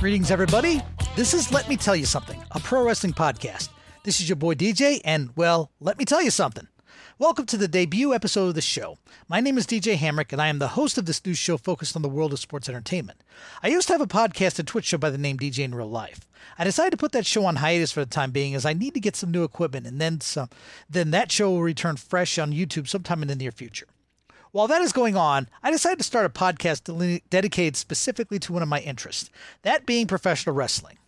Greetings, everybody. This is Let Me Tell You Something, a pro wrestling podcast. This is your boy DJ, and well, let me tell you something. Welcome to the debut episode of the show. My name is DJ Hamrick, and I am the host of this new show focused on the world of sports entertainment. I used to have a podcast and Twitch show by the name DJ in Real Life. I decided to put that show on hiatus for the time being as I need to get some new equipment, and then some. Then that show will return fresh on YouTube sometime in the near future. While that is going on, I decided to start a podcast dedicated specifically to one of my interests, that being professional wrestling.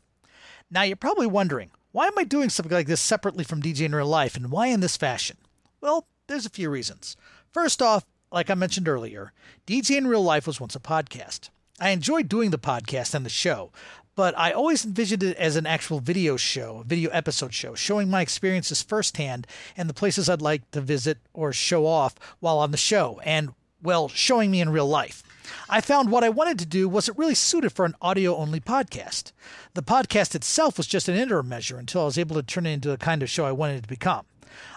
Now, you're probably wondering, why am I doing something like this separately from DJ in real life, and why in this fashion? Well, there's a few reasons. First off, like I mentioned earlier, DJ in real life was once a podcast. I enjoyed doing the podcast and the show, but I always envisioned it as an actual video show, video episode show, showing my experiences firsthand and the places I'd like to visit or show off while on the show, and, well, showing me in real life. I found what I wanted to do wasn't really suited for an audio only podcast. The podcast itself was just an interim measure until I was able to turn it into the kind of show I wanted it to become.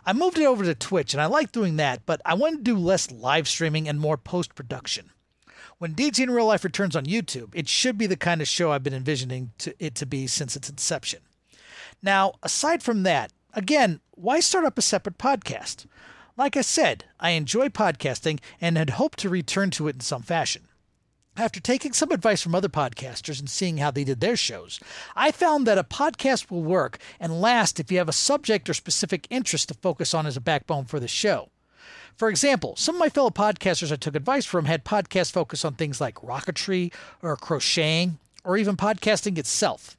I moved it over to Twitch and I like doing that, but I wanted to do less live streaming and more post production. When DJ in Real Life returns on YouTube, it should be the kind of show I've been envisioning to, it to be since its inception. Now, aside from that, again, why start up a separate podcast? Like I said, I enjoy podcasting and had hoped to return to it in some fashion. After taking some advice from other podcasters and seeing how they did their shows, I found that a podcast will work and last if you have a subject or specific interest to focus on as a backbone for the show. For example, some of my fellow podcasters I took advice from had podcasts focused on things like rocketry or crocheting or even podcasting itself.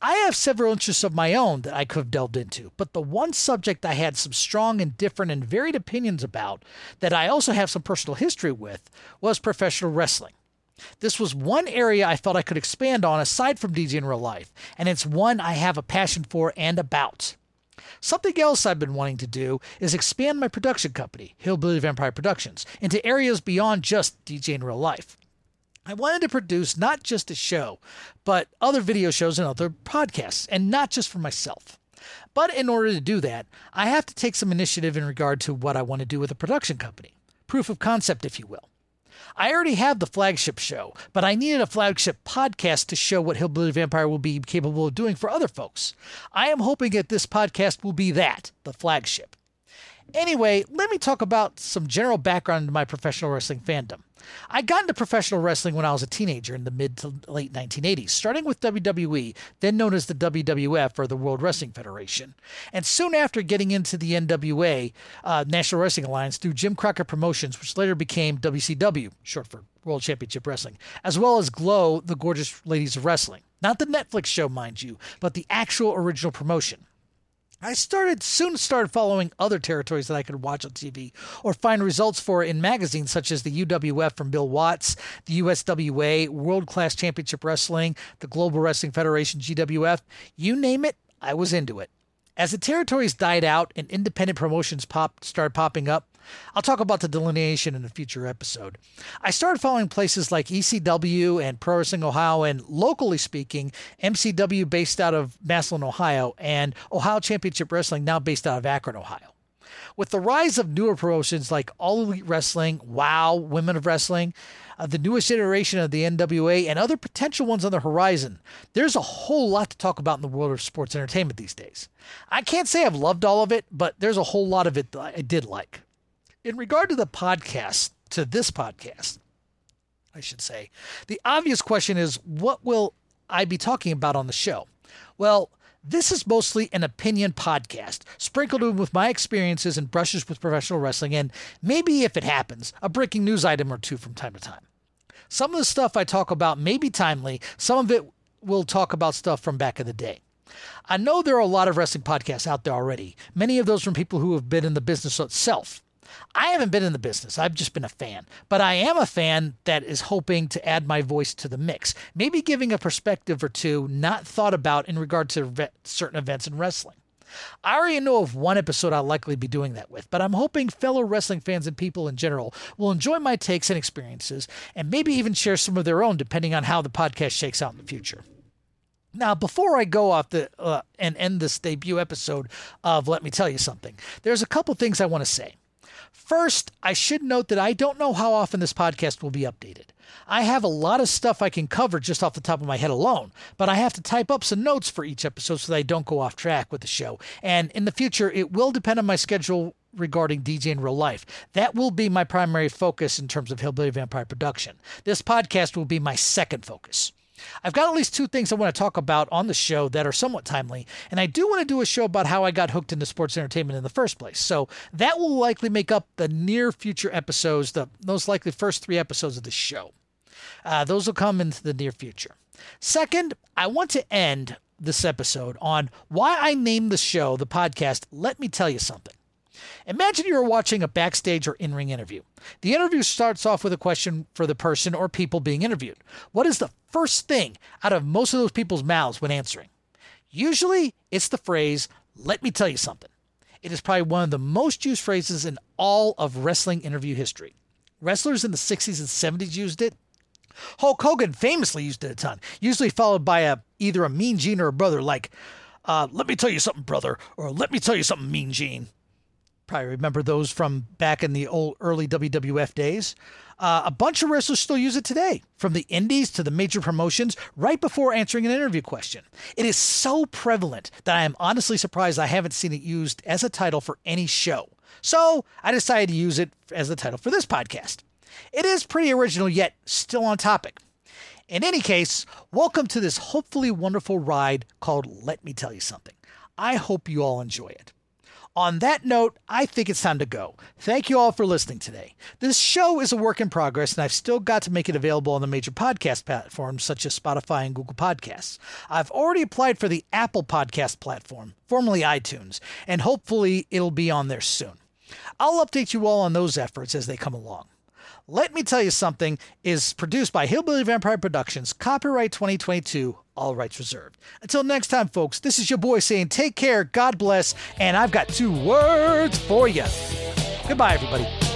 I have several interests of my own that I could have delved into, but the one subject I had some strong and different and varied opinions about that I also have some personal history with was professional wrestling. This was one area I felt I could expand on aside from DJ in real life, and it's one I have a passion for and about. Something else I've been wanting to do is expand my production company, Hillbilly Vampire Productions, into areas beyond just DJ in real life. I wanted to produce not just a show, but other video shows and other podcasts, and not just for myself. But in order to do that, I have to take some initiative in regard to what I want to do with a production company. Proof of concept, if you will. I already have the flagship show, but I needed a flagship podcast to show what Hillbilly Vampire will be capable of doing for other folks. I am hoping that this podcast will be that, the flagship. Anyway, let me talk about some general background into my professional wrestling fandom. I got into professional wrestling when I was a teenager in the mid to late 1980s, starting with WWE, then known as the WWF or the World Wrestling Federation, and soon after getting into the NWA, uh, National Wrestling Alliance, through Jim Crockett Promotions, which later became WCW, short for World Championship Wrestling, as well as Glow, the Gorgeous Ladies of Wrestling. Not the Netflix show, mind you, but the actual original promotion. I started soon started following other territories that I could watch on TV or find results for in magazines such as the UWF from Bill Watts, the USWA, World Class Championship Wrestling, the Global Wrestling Federation GWF, you name it, I was into it. As the territories died out and independent promotions pop started popping up, I'll talk about the delineation in a future episode. I started following places like ECW and Pro Wrestling Ohio, and locally speaking, MCW based out of Massillon, Ohio, and Ohio Championship Wrestling now based out of Akron, Ohio. With the rise of newer promotions like All Elite Wrestling, WOW, Women of Wrestling, uh, the newest iteration of the NWA, and other potential ones on the horizon, there's a whole lot to talk about in the world of sports entertainment these days. I can't say I've loved all of it, but there's a whole lot of it that I did like in regard to the podcast, to this podcast, I should say, the obvious question is what will I be talking about on the show? Well, this is mostly an opinion podcast, sprinkled in with my experiences and brushes with professional wrestling, and maybe, if it happens, a breaking news item or two from time to time. Some of the stuff I talk about may be timely, some of it will talk about stuff from back in the day. I know there are a lot of wrestling podcasts out there already, many of those from people who have been in the business itself. I haven't been in the business. I've just been a fan. But I am a fan that is hoping to add my voice to the mix, maybe giving a perspective or two not thought about in regard to certain events in wrestling. I already know of one episode I'll likely be doing that with, but I'm hoping fellow wrestling fans and people in general will enjoy my takes and experiences and maybe even share some of their own depending on how the podcast shakes out in the future. Now, before I go off the uh, and end this debut episode of Let Me Tell You Something, there's a couple things I want to say. First, I should note that I don't know how often this podcast will be updated. I have a lot of stuff I can cover just off the top of my head alone, but I have to type up some notes for each episode so that I don't go off track with the show. And in the future, it will depend on my schedule regarding DJ in real life. That will be my primary focus in terms of Hillbilly Vampire production. This podcast will be my second focus. I've got at least two things I want to talk about on the show that are somewhat timely, and I do want to do a show about how I got hooked into sports entertainment in the first place. So that will likely make up the near future episodes, the most likely first three episodes of the show. Uh, those will come into the near future. Second, I want to end this episode on why I named the show, the podcast, Let Me Tell You Something. Imagine you're watching a backstage or in ring interview. The interview starts off with a question for the person or people being interviewed. What is the first thing out of most of those people's mouths when answering? Usually, it's the phrase, let me tell you something. It is probably one of the most used phrases in all of wrestling interview history. Wrestlers in the 60s and 70s used it. Hulk Hogan famously used it a ton, usually followed by a either a mean gene or a brother, like, uh, let me tell you something, brother, or let me tell you something, mean gene. Probably remember those from back in the old early WWF days. Uh, a bunch of wrestlers still use it today, from the indies to the major promotions, right before answering an interview question. It is so prevalent that I am honestly surprised I haven't seen it used as a title for any show. So I decided to use it as the title for this podcast. It is pretty original, yet still on topic. In any case, welcome to this hopefully wonderful ride called Let Me Tell You Something. I hope you all enjoy it. On that note, I think it's time to go. Thank you all for listening today. This show is a work in progress, and I've still got to make it available on the major podcast platforms such as Spotify and Google Podcasts. I've already applied for the Apple Podcast platform, formerly iTunes, and hopefully it'll be on there soon. I'll update you all on those efforts as they come along. Let Me Tell You Something is produced by Hillbilly Vampire Productions, copyright 2022, all rights reserved. Until next time, folks, this is your boy saying take care, God bless, and I've got two words for you. Goodbye, everybody.